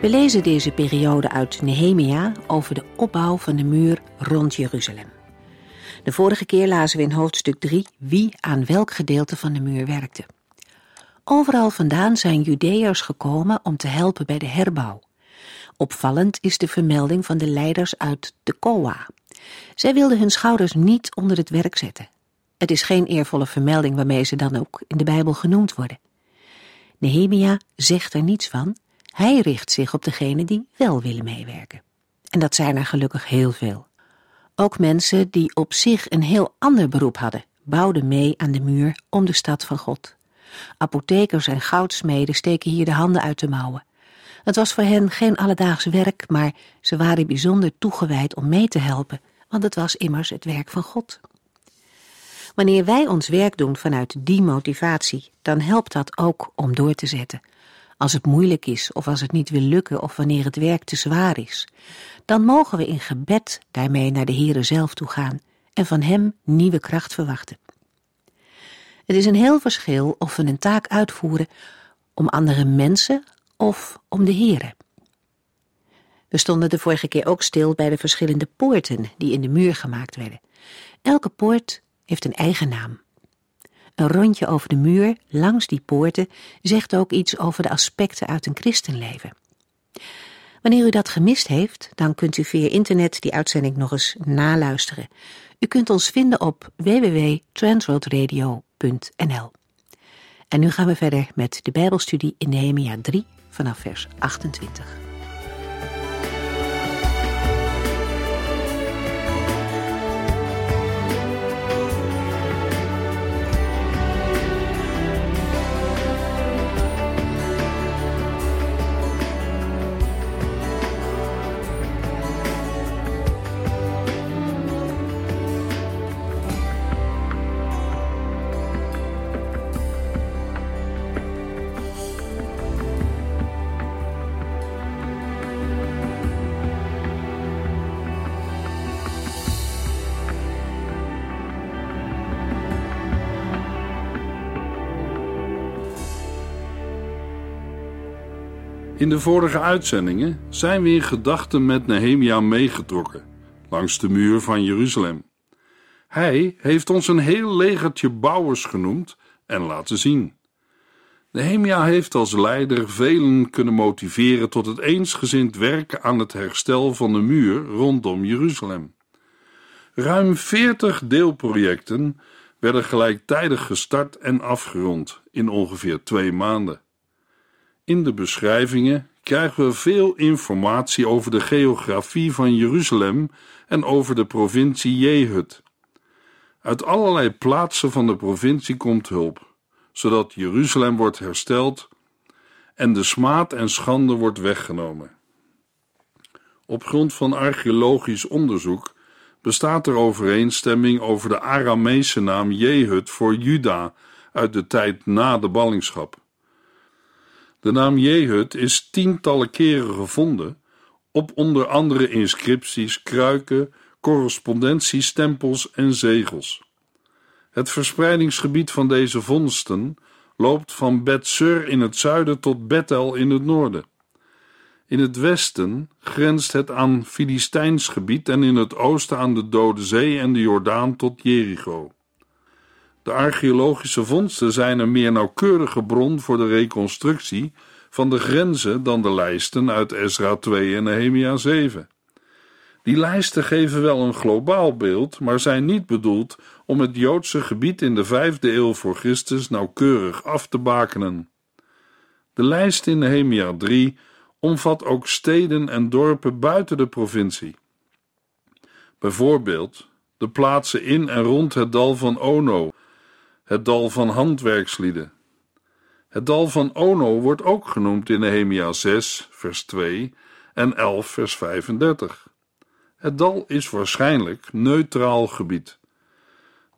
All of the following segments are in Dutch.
We lezen deze periode uit Nehemia over de opbouw van de muur rond Jeruzalem. De vorige keer lazen we in hoofdstuk 3 wie aan welk gedeelte van de muur werkte. Overal vandaan zijn Judeërs gekomen om te helpen bij de herbouw. Opvallend is de vermelding van de leiders uit de Koa. Zij wilden hun schouders niet onder het werk zetten. Het is geen eervolle vermelding waarmee ze dan ook in de Bijbel genoemd worden. Nehemia zegt er niets van, hij richt zich op degenen die wel willen meewerken. En dat zijn er gelukkig heel veel. Ook mensen die op zich een heel ander beroep hadden, bouwden mee aan de muur om de stad van God. Apothekers en goudsmeden steken hier de handen uit de mouwen. Het was voor hen geen alledaags werk, maar ze waren bijzonder toegewijd om mee te helpen, want het was immers het werk van God. Wanneer wij ons werk doen vanuit die motivatie, dan helpt dat ook om door te zetten. Als het moeilijk is of als het niet wil lukken of wanneer het werk te zwaar is, dan mogen we in gebed daarmee naar de Heere zelf toe gaan en van Hem nieuwe kracht verwachten. Het is een heel verschil of we een taak uitvoeren om andere mensen of om de Heere. We stonden de vorige keer ook stil bij de verschillende poorten die in de muur gemaakt werden. Elke poort heeft een eigen naam. Een rondje over de muur langs die poorten zegt ook iets over de aspecten uit een christenleven. Wanneer u dat gemist heeft, dan kunt u via internet die uitzending nog eens naluisteren. U kunt ons vinden op www.transworldradio.nl. En nu gaan we verder met de Bijbelstudie in Nehemia 3 vanaf vers 28. In de vorige uitzendingen zijn we in gedachten met Nehemia meegetrokken langs de muur van Jeruzalem. Hij heeft ons een heel legertje bouwers genoemd en laten zien. Nehemia heeft als leider velen kunnen motiveren tot het eensgezind werken aan het herstel van de muur rondom Jeruzalem. Ruim veertig deelprojecten werden gelijktijdig gestart en afgerond in ongeveer twee maanden. In de beschrijvingen krijgen we veel informatie over de geografie van Jeruzalem en over de provincie Jehud. Uit allerlei plaatsen van de provincie komt hulp, zodat Jeruzalem wordt hersteld en de smaad en schande wordt weggenomen. Op grond van archeologisch onderzoek bestaat er overeenstemming over de Aramese naam Jehud voor Juda uit de tijd na de ballingschap. De naam Jehud is tientallen keren gevonden op onder andere inscripties, kruiken, correspondentiestempels en zegels. Het verspreidingsgebied van deze vondsten loopt van Bet-Sur in het zuiden tot Bethel in het noorden. In het westen grenst het aan Filistijns gebied en in het oosten aan de Dode Zee en de Jordaan tot Jericho. De archeologische vondsten zijn een meer nauwkeurige bron voor de reconstructie van de grenzen dan de lijsten uit Ezra 2 en Nehemia 7. Die lijsten geven wel een globaal beeld, maar zijn niet bedoeld om het Joodse gebied in de vijfde eeuw voor Christus nauwkeurig af te bakenen. De lijst in Nehemia 3 omvat ook steden en dorpen buiten de provincie. Bijvoorbeeld de plaatsen in en rond het dal van Ono, het dal van handwerkslieden. Het dal van Ono wordt ook genoemd in Nehemia 6, vers 2 en 11, vers 35. Het dal is waarschijnlijk neutraal gebied.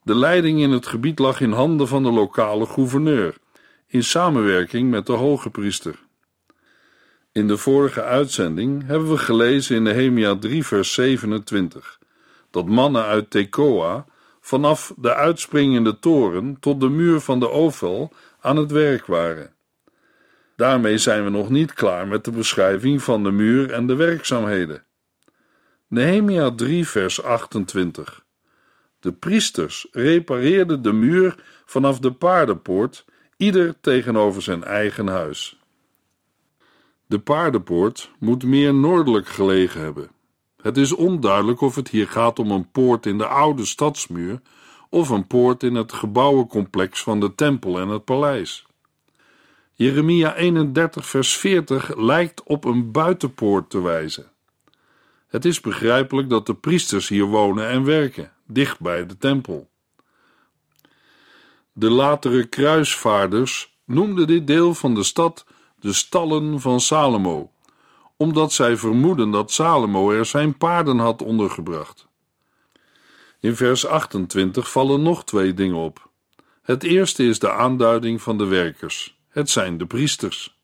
De leiding in het gebied lag in handen van de lokale gouverneur, in samenwerking met de hoge priester. In de vorige uitzending hebben we gelezen in Nehemia 3, vers 27 dat mannen uit Tekoa vanaf de uitspringende toren tot de muur van de Ovel aan het werk waren. Daarmee zijn we nog niet klaar met de beschrijving van de muur en de werkzaamheden. Nehemia 3, vers 28. De priesters repareerden de muur vanaf de paardenpoort, ieder tegenover zijn eigen huis. De paardenpoort moet meer noordelijk gelegen hebben. Het is onduidelijk of het hier gaat om een poort in de oude stadsmuur of een poort in het gebouwencomplex van de tempel en het paleis. Jeremia 31, vers 40 lijkt op een buitenpoort te wijzen. Het is begrijpelijk dat de priesters hier wonen en werken, dicht bij de tempel. De latere kruisvaarders noemden dit deel van de stad de stallen van Salomo, omdat zij vermoeden dat Salomo er zijn paarden had ondergebracht. In vers 28 vallen nog twee dingen op. Het eerste is de aanduiding van de werkers. Het zijn de priesters.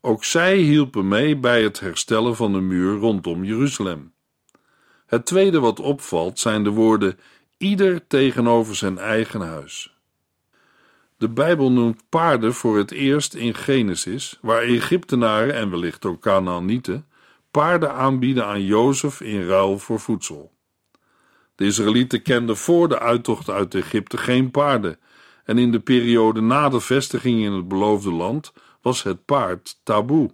Ook zij hielpen mee bij het herstellen van de muur rondom Jeruzalem. Het tweede wat opvalt zijn de woorden ieder tegenover zijn eigen huis. De Bijbel noemt paarden voor het eerst in Genesis, waar Egyptenaren en wellicht ook Canaanieten paarden aanbieden aan Jozef in ruil voor voedsel. De Israëlieten kenden voor de uittocht uit Egypte geen paarden, en in de periode na de vestiging in het beloofde land was het paard taboe.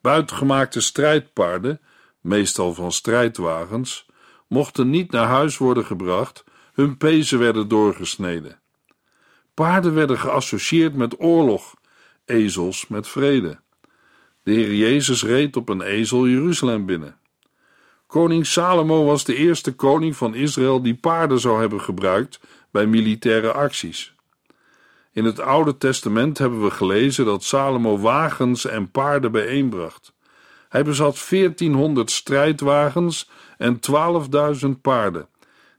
Buitengemaakte strijdpaarden, meestal van strijdwagens, mochten niet naar huis worden gebracht, hun pezen werden doorgesneden. Paarden werden geassocieerd met oorlog, ezels met vrede. De Heer Jezus reed op een ezel Jeruzalem binnen. Koning Salomo was de eerste koning van Israël die paarden zou hebben gebruikt bij militaire acties. In het Oude Testament hebben we gelezen dat Salomo wagens en paarden bijeenbracht. Hij bezat 1400 strijdwagens en 12.000 paarden,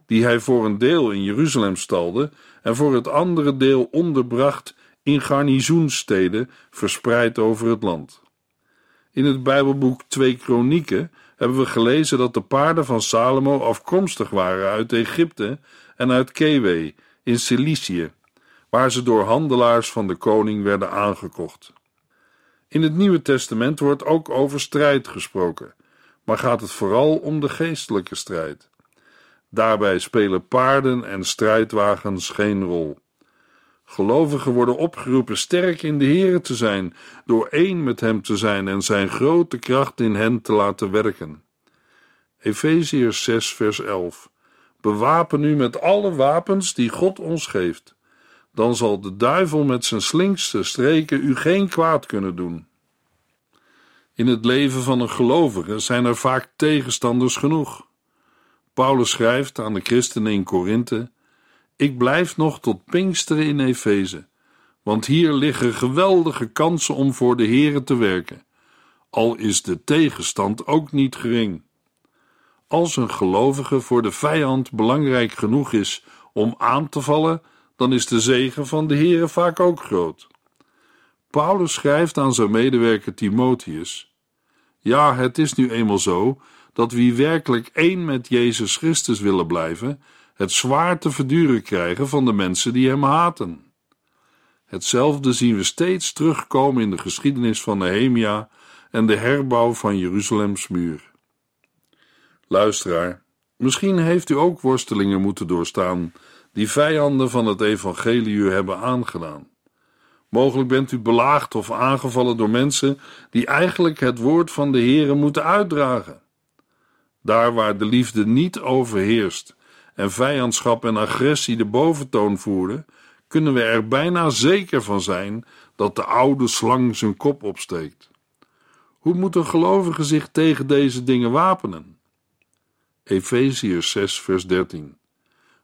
die hij voor een deel in Jeruzalem stalde en voor het andere deel onderbracht in garnizoensteden verspreid over het land. In het Bijbelboek Twee Kronieken hebben we gelezen dat de paarden van Salomo afkomstig waren uit Egypte en uit Kewe in Cilicië, waar ze door handelaars van de koning werden aangekocht. In het Nieuwe Testament wordt ook over strijd gesproken, maar gaat het vooral om de geestelijke strijd. Daarbij spelen paarden en strijdwagens geen rol. Gelovigen worden opgeroepen sterk in de Here te zijn, door één met Hem te zijn en Zijn grote kracht in hen te laten werken. Efeziërs 6, vers 11. Bewapen u met alle wapens die God ons geeft. Dan zal de duivel met zijn slinkste streken u geen kwaad kunnen doen. In het leven van een gelovige zijn er vaak tegenstanders genoeg. Paulus schrijft aan de christenen in Korinthe: Ik blijf nog tot Pinksteren in Efeze, want hier liggen geweldige kansen om voor de Here te werken, al is de tegenstand ook niet gering. Als een gelovige voor de vijand belangrijk genoeg is om aan te vallen, dan is de zegen van de Here vaak ook groot. Paulus schrijft aan zijn medewerker Timotheus: Ja, het is nu eenmaal zo dat wie werkelijk één met Jezus Christus willen blijven, het zwaar te verduren krijgen van de mensen die hem haten. Hetzelfde zien we steeds terugkomen in de geschiedenis van Nehemia en de herbouw van Jeruzalems muur. Luisteraar, misschien heeft u ook worstelingen moeten doorstaan die vijanden van het evangelie u hebben aangedaan. Mogelijk bent u belaagd of aangevallen door mensen die eigenlijk het woord van de Heere moeten uitdragen. Daar waar de liefde niet overheerst en vijandschap en agressie de boventoon voeren, kunnen we er bijna zeker van zijn dat de oude slang zijn kop opsteekt. Hoe moet een gelovige zich tegen deze dingen wapenen? Efeziërs 6, vers 13.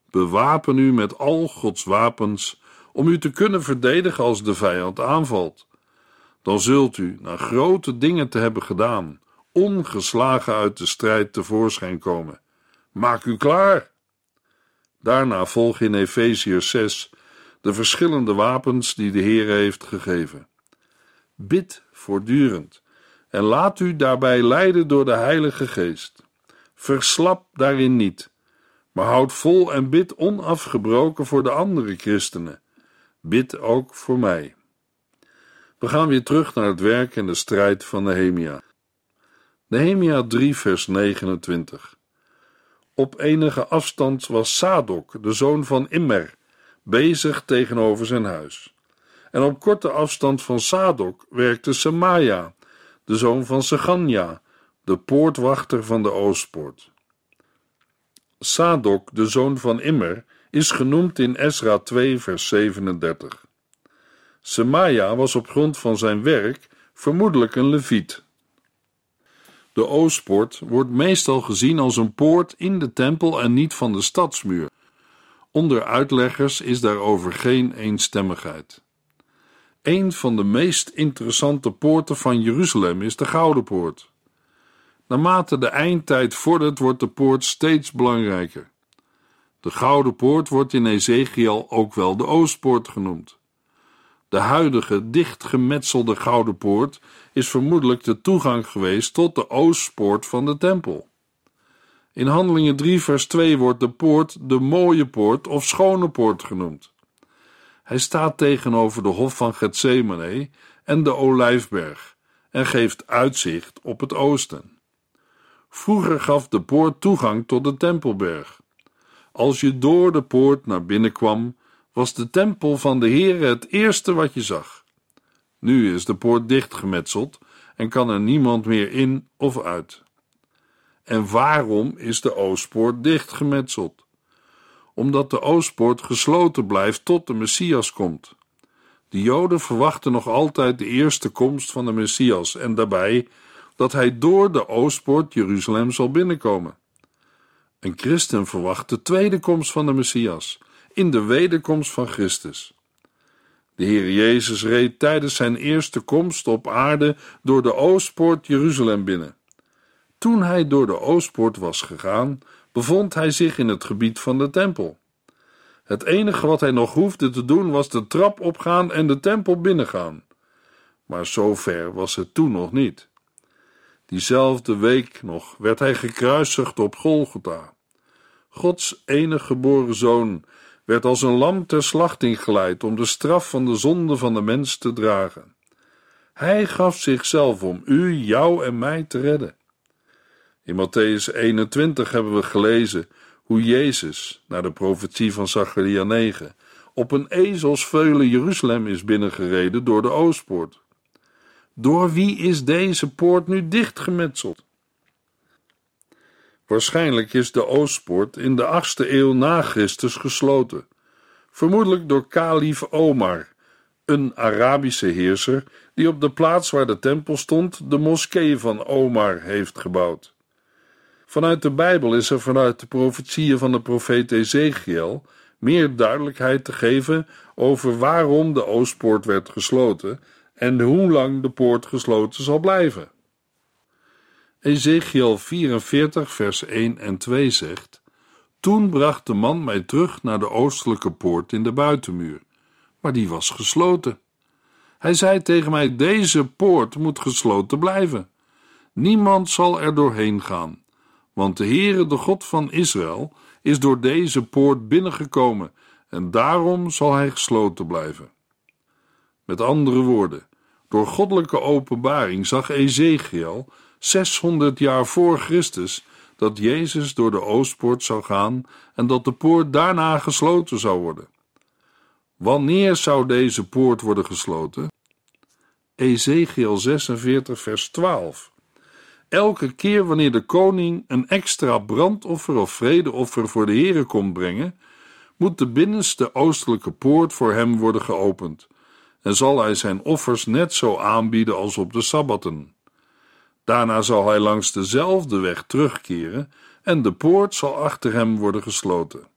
Bewapen u met al Gods wapens om u te kunnen verdedigen als de vijand aanvalt. Dan zult u, na grote dingen te hebben gedaan, ongeslagen uit de strijd tevoorschijn komen. Maak u klaar! Daarna volgen in Efeziërs 6 de verschillende wapens die de Heer heeft gegeven. Bid voortdurend en laat u daarbij leiden door de Heilige Geest. Verslap daarin niet, maar houd vol en bid onafgebroken voor de andere christenen. Bid ook voor mij. We gaan weer terug naar het werk en de strijd van Nehemia. Nehemia 3, vers 29. Op enige afstand was Sadok, de zoon van Immer, bezig tegenover zijn huis. En op korte afstand van Sadok werkte Semaja, de zoon van Seganja, de poortwachter van de Oostpoort. Sadok, de zoon van Immer, is genoemd in Esra 2, vers 37. Semaja was op grond van zijn werk vermoedelijk een leviet. De Oostpoort wordt meestal gezien als een poort in de tempel en niet van de stadsmuur. Onder uitleggers is daarover geen eenstemmigheid. Een van de meest interessante poorten van Jeruzalem is de Gouden Poort. Naarmate de eindtijd vordert, wordt de poort steeds belangrijker. De Gouden Poort wordt in Ezekiel ook wel de Oostpoort genoemd. De huidige dichtgemetselde Gouden Poort is vermoedelijk de toegang geweest tot de Oostpoort van de tempel. In Handelingen 3, vers 2 wordt de poort de Mooie Poort of Schone Poort genoemd. Hij staat tegenover de Hof van Gethsemane en de Olijfberg en geeft uitzicht op het oosten. Vroeger gaf de poort toegang tot de Tempelberg. Als je door de poort naar binnen kwam, was de tempel van de Heere het eerste wat je zag. Nu is de poort dichtgemetseld en kan er niemand meer in of uit. En waarom is de Oostpoort dichtgemetseld? Omdat de Oostpoort gesloten blijft tot de Messias komt. De Joden verwachten nog altijd de eerste komst van de Messias en daarbij dat hij door de Oostpoort Jeruzalem zal binnenkomen. Een christen verwacht de tweede komst van de Messias, in de wederkomst van Christus. De Heer Jezus reed tijdens zijn eerste komst op aarde door de Oostpoort Jeruzalem binnen. Toen hij door de Oostpoort was gegaan, bevond hij zich in het gebied van de tempel. Het enige wat hij nog hoefde te doen was de trap opgaan en de tempel binnengaan. Maar zo ver was het toen nog niet. Diezelfde week nog werd hij gekruisigd op Golgotha. Gods enige geboren zoon werd als een lam ter slachting geleid om de straf van de zonde van de mens te dragen. Hij gaf zichzelf om u, jou en mij te redden. In Matthäus 21 hebben we gelezen hoe Jezus, naar de profetie van Zacharia 9, op een ezelsveulen Jeruzalem is binnengereden door de Oostpoort. Door wie is deze poort nu dichtgemetseld? Waarschijnlijk is de Oostpoort in de 8e eeuw na Christus gesloten, vermoedelijk door kalif Omar, een Arabische heerser die op de plaats waar de tempel stond de moskee van Omar heeft gebouwd. Vanuit de Bijbel is er vanuit de profetieën van de profeet Ezekiel meer duidelijkheid te geven over waarom de Oostpoort werd gesloten en hoe lang de poort gesloten zal blijven. Ezekiel 44, vers 1 en 2 zegt: Toen bracht de man mij terug naar de oostelijke poort in de buitenmuur, maar die was gesloten. Hij zei tegen mij: Deze poort moet gesloten blijven. Niemand zal er doorheen gaan, want de Heere, de God van Israël, is door deze poort binnengekomen en daarom zal hij gesloten blijven. Met andere woorden, door goddelijke openbaring zag Ezekiel 600 jaar voor Christus dat Jezus door de Oostpoort zou gaan en dat de poort daarna gesloten zou worden. Wanneer zou deze poort worden gesloten? Ezekiel 46, vers 12. Elke keer wanneer de koning een extra brandoffer of vredeoffer voor de Here komt brengen, moet de binnenste oostelijke poort voor hem worden geopend en zal hij zijn offers net zo aanbieden als op de sabbaten. Daarna zal hij langs dezelfde weg terugkeren en de poort zal achter hem worden gesloten.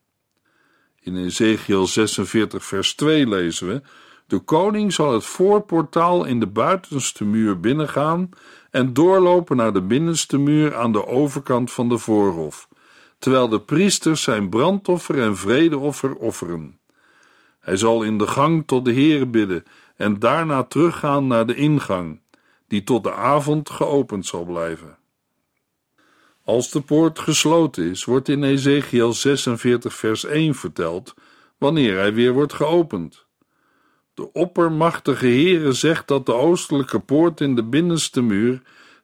In Ezekiel 46, vers 2 lezen we: De koning zal het voorportaal in de buitenste muur binnengaan en doorlopen naar de binnenste muur aan de overkant van de voorhof, terwijl de priesters zijn brandoffer en vredeoffer offeren. Hij zal in de gang tot de Heere bidden en daarna teruggaan naar de ingang, die tot de avond geopend zal blijven. Als de poort gesloten is, wordt in Ezekiel 46 vers 1 verteld wanneer hij weer wordt geopend. De oppermachtige Heere zegt dat de oostelijke poort in de binnenste muur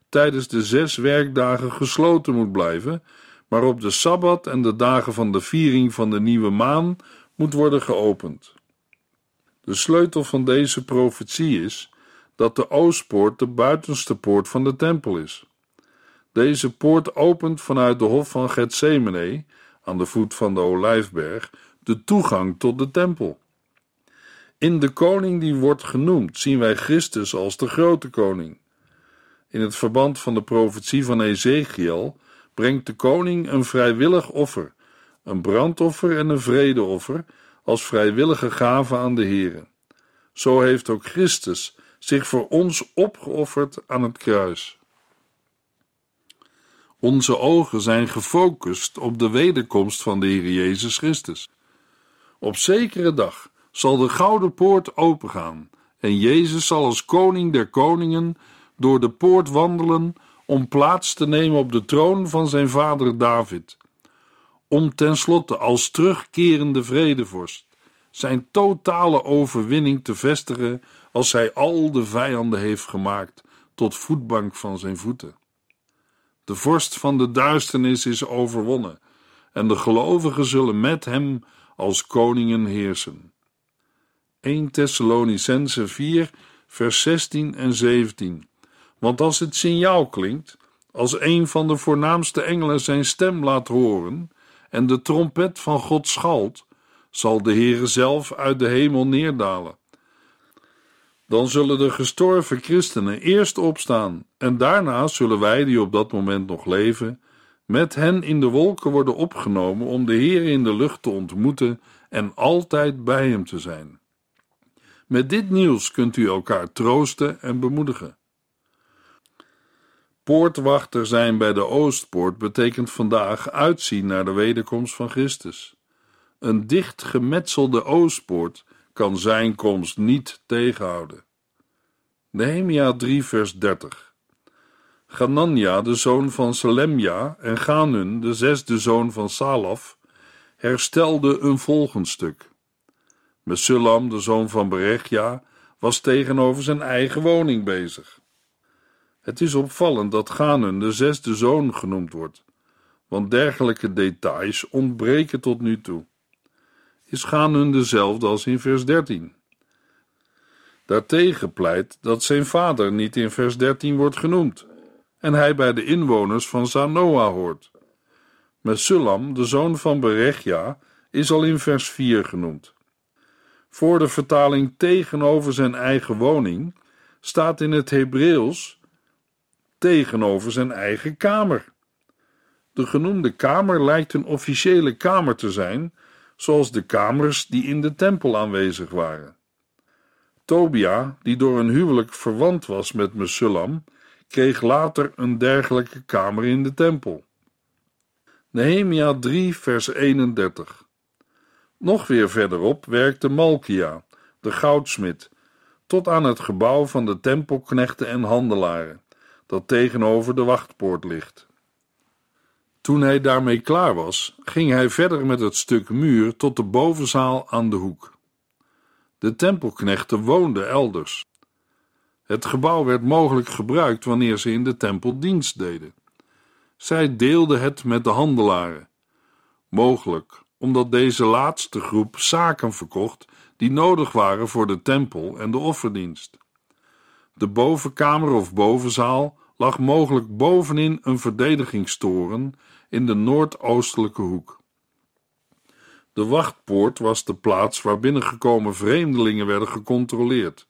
tijdens de zes werkdagen gesloten moet blijven, maar op de Sabbat en de dagen van de viering van de nieuwe maan moet worden geopend. De sleutel van deze profetie is dat de oostpoort de buitenste poort van de tempel is. Deze poort opent vanuit de hof van Gethsemane, aan de voet van de Olijfberg, de toegang tot de tempel. In de koning die wordt genoemd zien wij Christus als de grote koning. In het verband van de profetie van Ezekiel brengt de koning een vrijwillig offer, een brandoffer en een vredeoffer als vrijwillige gave aan de Here. Zo heeft ook Christus zich voor ons opgeofferd aan het kruis. Onze ogen zijn gefocust op de wederkomst van de Heer Jezus Christus. Op zekere dag zal de gouden poort opengaan en Jezus zal als koning der koningen door de poort wandelen om plaats te nemen op de troon van zijn vader David, om tenslotte als terugkerende vredevorst zijn totale overwinning te vestigen als hij al de vijanden heeft gemaakt tot voetbank van zijn voeten. De vorst van de duisternis is overwonnen en de gelovigen zullen met hem als koningen heersen. 1 Thessalonicense 4 vers 16 en 17 Want als het signaal klinkt, als een van de voornaamste engelen zijn stem laat horen en de trompet van God schalt, zal de Heere zelf uit de hemel neerdalen. Dan zullen de gestorven christenen eerst opstaan, en daarna zullen wij, die op dat moment nog leven, met hen in de wolken worden opgenomen om de Heer in de lucht te ontmoeten en altijd bij hem te zijn. Met dit nieuws kunt u elkaar troosten en bemoedigen. Poortwachter zijn bij de Oostpoort betekent vandaag uitzien naar de wederkomst van Christus. Een dicht gemetselde Oostpoort kan zijn komst niet tegenhouden. Nehemia 3 vers 30 Ganania, de zoon van Selemja, en Ganun, de zesde zoon van Salaf, herstelde een volgend stuk. Mesullam, de zoon van Berechja, was tegenover zijn eigen woning bezig. Het is opvallend dat Ganun de zesde zoon genoemd wordt, want dergelijke details ontbreken tot nu toe. Is Ganun dezelfde als in vers 13? Daartegen pleit dat zijn vader niet in vers 13 wordt genoemd en hij bij de inwoners van Zanoa hoort. Mesullam, de zoon van Berechja, is al in vers 4 genoemd. Voor de vertaling tegenover zijn eigen woning staat in het Hebreeuws tegenover zijn eigen kamer. De genoemde kamer lijkt een officiële kamer te zijn, zoals de kamers die in de tempel aanwezig waren. Tobia, die door een huwelijk verwant was met Mesullam, kreeg later een dergelijke kamer in de tempel. Nehemia 3, vers 31. Nog weer verderop werkte Malkia, de goudsmid, tot aan het gebouw van de tempelknechten en handelaren, dat tegenover de wachtpoort ligt. Toen hij daarmee klaar was, ging hij verder met het stuk muur tot de bovenzaal aan de hoek. De tempelknechten woonden elders. Het gebouw werd mogelijk gebruikt wanneer ze in de tempel dienst deden. Zij deelden het met de handelaren. Mogelijk omdat deze laatste groep zaken verkocht die nodig waren voor de tempel en de offerdienst. De bovenkamer of bovenzaal lag mogelijk bovenin een verdedigingstoren in de noordoostelijke hoek. De wachtpoort was de plaats waar binnengekomen vreemdelingen werden gecontroleerd.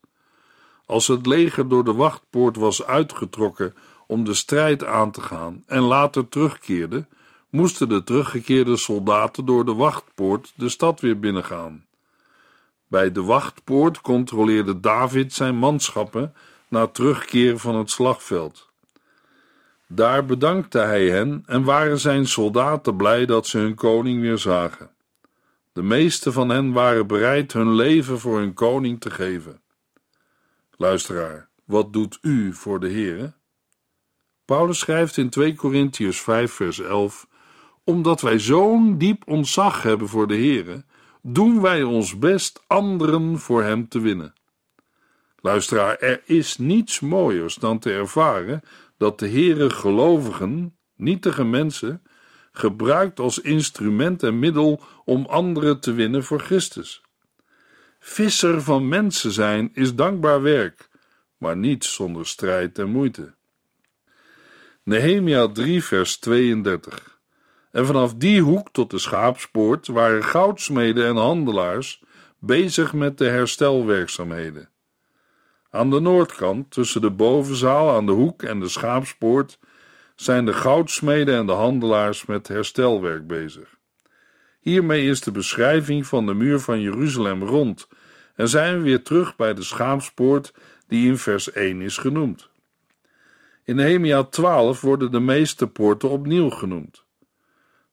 Als het leger door de wachtpoort was uitgetrokken om de strijd aan te gaan en later terugkeerde, moesten de teruggekeerde soldaten door de wachtpoort de stad weer binnengaan. Bij de wachtpoort controleerde David zijn manschappen na terugkeer van het slagveld. Daar bedankte hij hen en waren zijn soldaten blij dat ze hun koning weer zagen. De meeste van hen waren bereid hun leven voor hun koning te geven. Luisteraar, wat doet u voor de Heere? Paulus schrijft in 2 Korintiërs 5 vers 11 Omdat wij zo'n diep ontzag hebben voor de Heere, doen wij ons best anderen voor hem te winnen. Luisteraar, er is niets mooiers dan te ervaren dat de Heere gelovigen, nietige mensen, gebruikt als instrument en middel om anderen te winnen voor Christus. Visser van mensen zijn is dankbaar werk, maar niet zonder strijd en moeite. Nehemia 3, vers 32. En vanaf die hoek tot de schaapspoort waren goudsmeden en handelaars bezig met de herstelwerkzaamheden. Aan de noordkant, tussen de bovenzaal aan de hoek en de schaapspoort, zijn de goudsmeden en de handelaars met herstelwerk bezig. Hiermee is de beschrijving van de muur van Jeruzalem rond en zijn we weer terug bij de schaapspoort die in vers 1 is genoemd. In Nehemia 12 worden de meeste poorten opnieuw genoemd.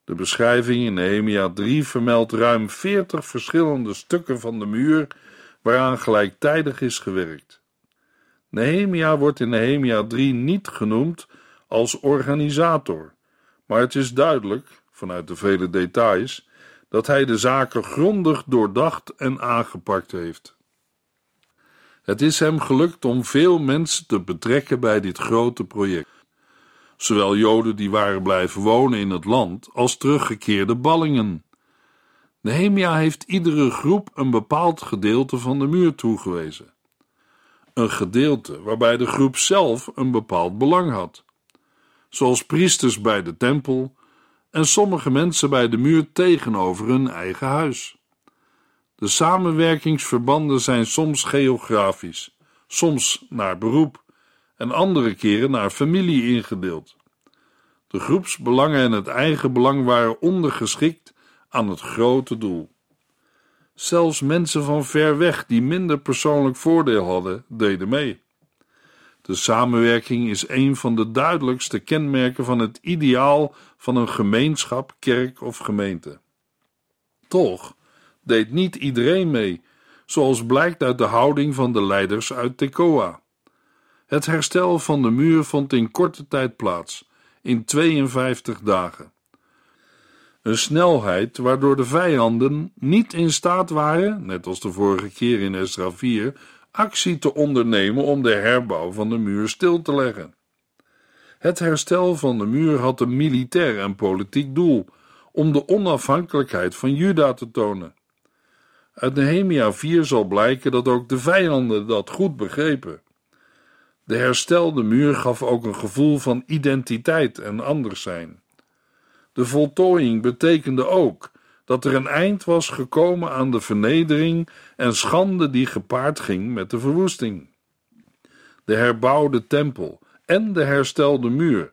De beschrijving in Nehemia 3 vermeldt ruim 40 verschillende stukken van de muur waaraan gelijktijdig is gewerkt. Nehemia wordt in Nehemia 3 niet genoemd als organisator, maar het is duidelijk, vanuit de vele details, dat hij de zaken grondig doordacht en aangepakt heeft. Het is hem gelukt om veel mensen te betrekken bij dit grote project. Zowel Joden die waren blijven wonen in het land als teruggekeerde ballingen. Nehemia heeft iedere groep een bepaald gedeelte van de muur toegewezen. Een gedeelte waarbij de groep zelf een bepaald belang had, zoals priesters bij de tempel en sommige mensen bij de muur tegenover hun eigen huis. De samenwerkingsverbanden zijn soms geografisch, soms naar beroep en andere keren naar familie ingedeeld. De groepsbelangen en het eigen belang waren ondergeschikt aan het grote doel. Zelfs mensen van ver weg die minder persoonlijk voordeel hadden, deden mee. De samenwerking is een van de duidelijkste kenmerken van het ideaal van een gemeenschap, kerk of gemeente. Toch deed niet iedereen mee, zoals blijkt uit de houding van de leiders uit Tekoa. Het herstel van de muur vond in korte tijd plaats, in 52 dagen. Een snelheid waardoor de vijanden niet in staat waren, net als de vorige keer in Esra 4, actie te ondernemen om de herbouw van de muur stil te leggen. Het herstel van de muur had een militair en politiek doel om de onafhankelijkheid van Juda te tonen. Uit Nehemia 4 zal blijken dat ook de vijanden dat goed begrepen. De herstelde muur gaf ook een gevoel van identiteit en anders zijn. De voltooiing betekende ook dat er een eind was gekomen aan de vernedering en schande die gepaard ging met de verwoesting. De herbouwde tempel en de herstelde muur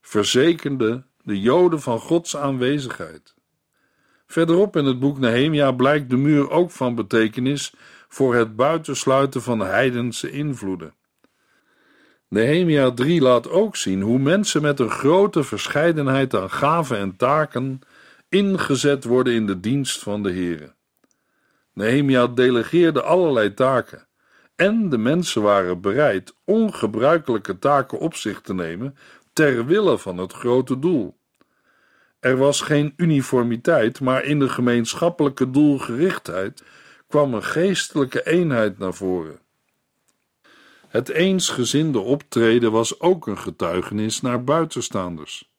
verzekerden de Joden van Gods aanwezigheid. Verderop in het boek Nehemia blijkt de muur ook van betekenis voor het buitensluiten van heidense invloeden. Nehemia 3 laat ook zien hoe mensen met een grote verscheidenheid aan gaven en taken ingezet worden in de dienst van de Heere. Nehemia delegeerde allerlei taken en de mensen waren bereid ongebruikelijke taken op zich te nemen ter wille van het grote doel. Er was geen uniformiteit, maar in de gemeenschappelijke doelgerichtheid kwam een geestelijke eenheid naar voren. Het eensgezinde optreden was ook een getuigenis naar buitenstaanders.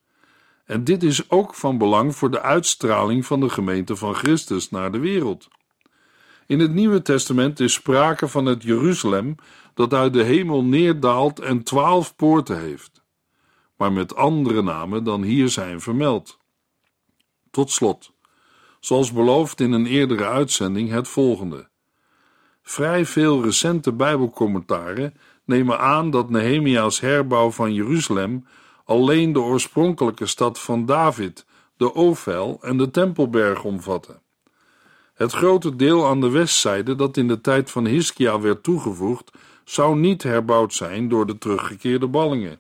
En dit is ook van belang voor de uitstraling van de gemeente van Christus naar de wereld. In het Nieuwe Testament is sprake van het Jeruzalem dat uit de hemel neerdaalt en twaalf poorten heeft, maar met andere namen dan hier zijn vermeld. Tot slot, zoals beloofd in een eerdere uitzending, het volgende. Vrij veel recente Bijbelcommentaren nemen aan dat Nehemia's herbouw van Jeruzalem alleen de oorspronkelijke stad van David, de Ovel en de Tempelberg omvatte. Het grote deel aan de westzijde dat in de tijd van Hiskia werd toegevoegd, zou niet herbouwd zijn door de teruggekeerde ballingen.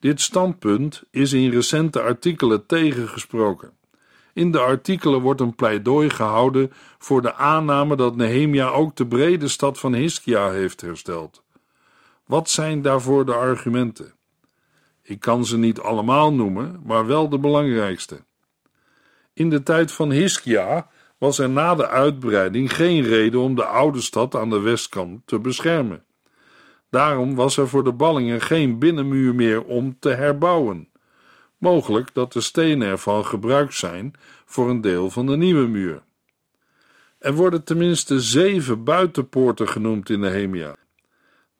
Dit standpunt is in recente artikelen tegengesproken. In de artikelen wordt een pleidooi gehouden voor de aanname dat Nehemia ook de brede stad van Hiskia heeft hersteld. Wat zijn daarvoor de argumenten? Ik kan ze niet allemaal noemen, maar wel de belangrijkste. In de tijd van Hiskia was er na de uitbreiding geen reden om de oude stad aan de westkant te beschermen. Daarom was er voor de ballingen geen binnenmuur meer om te herbouwen. Mogelijk dat de stenen ervan gebruikt zijn voor een deel van de nieuwe muur. Er worden tenminste zeven buitenpoorten genoemd in Nehemia.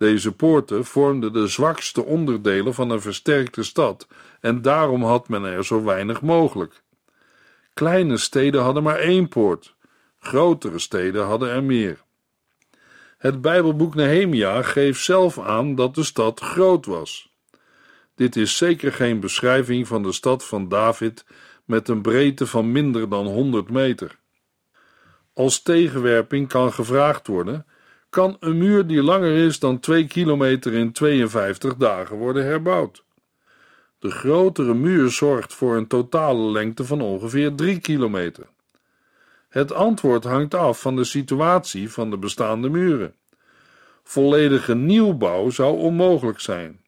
Deze poorten vormden de zwakste onderdelen van een versterkte stad en daarom had men er zo weinig mogelijk. Kleine steden hadden maar één poort, grotere steden hadden er meer. Het Bijbelboek Nehemia geeft zelf aan dat de stad groot was. Dit is zeker geen beschrijving van de stad van David met een breedte van minder dan 100 meter. Als tegenwerping kan gevraagd worden: kan een muur die langer is dan 2 kilometer in 52 dagen worden herbouwd? De grotere muur zorgt voor een totale lengte van ongeveer 3 kilometer. Het antwoord hangt af van de situatie van de bestaande muren. Volledige nieuwbouw zou onmogelijk zijn,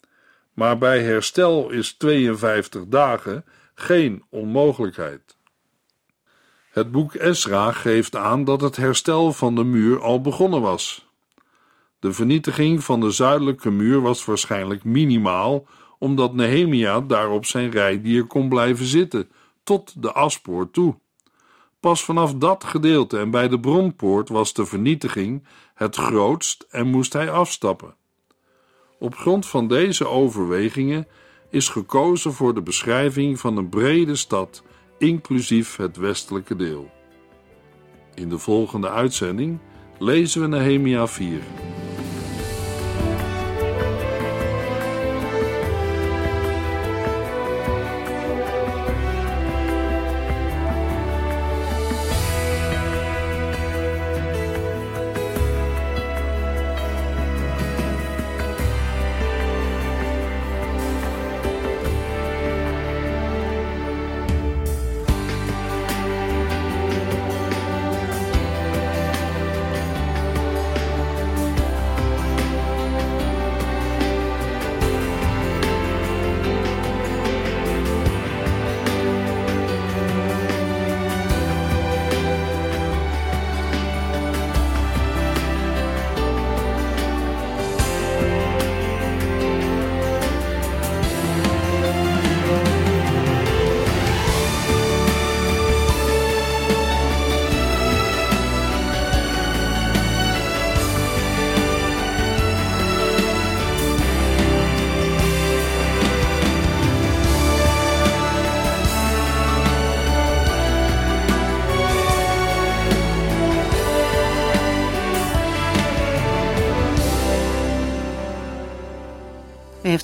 maar bij herstel is 52 dagen geen onmogelijkheid. Het boek Esra geeft aan dat het herstel van de muur al begonnen was. De vernietiging van de zuidelijke muur was waarschijnlijk minimaal, omdat Nehemia daarop zijn rijdier kon blijven zitten, tot de aspoort toe. Pas vanaf dat gedeelte en bij de bronpoort was de vernietiging het grootst en moest hij afstappen. Op grond van deze overwegingen is gekozen voor de beschrijving van een brede stad, inclusief het westelijke deel. In de volgende uitzending lezen we Nehemia 4.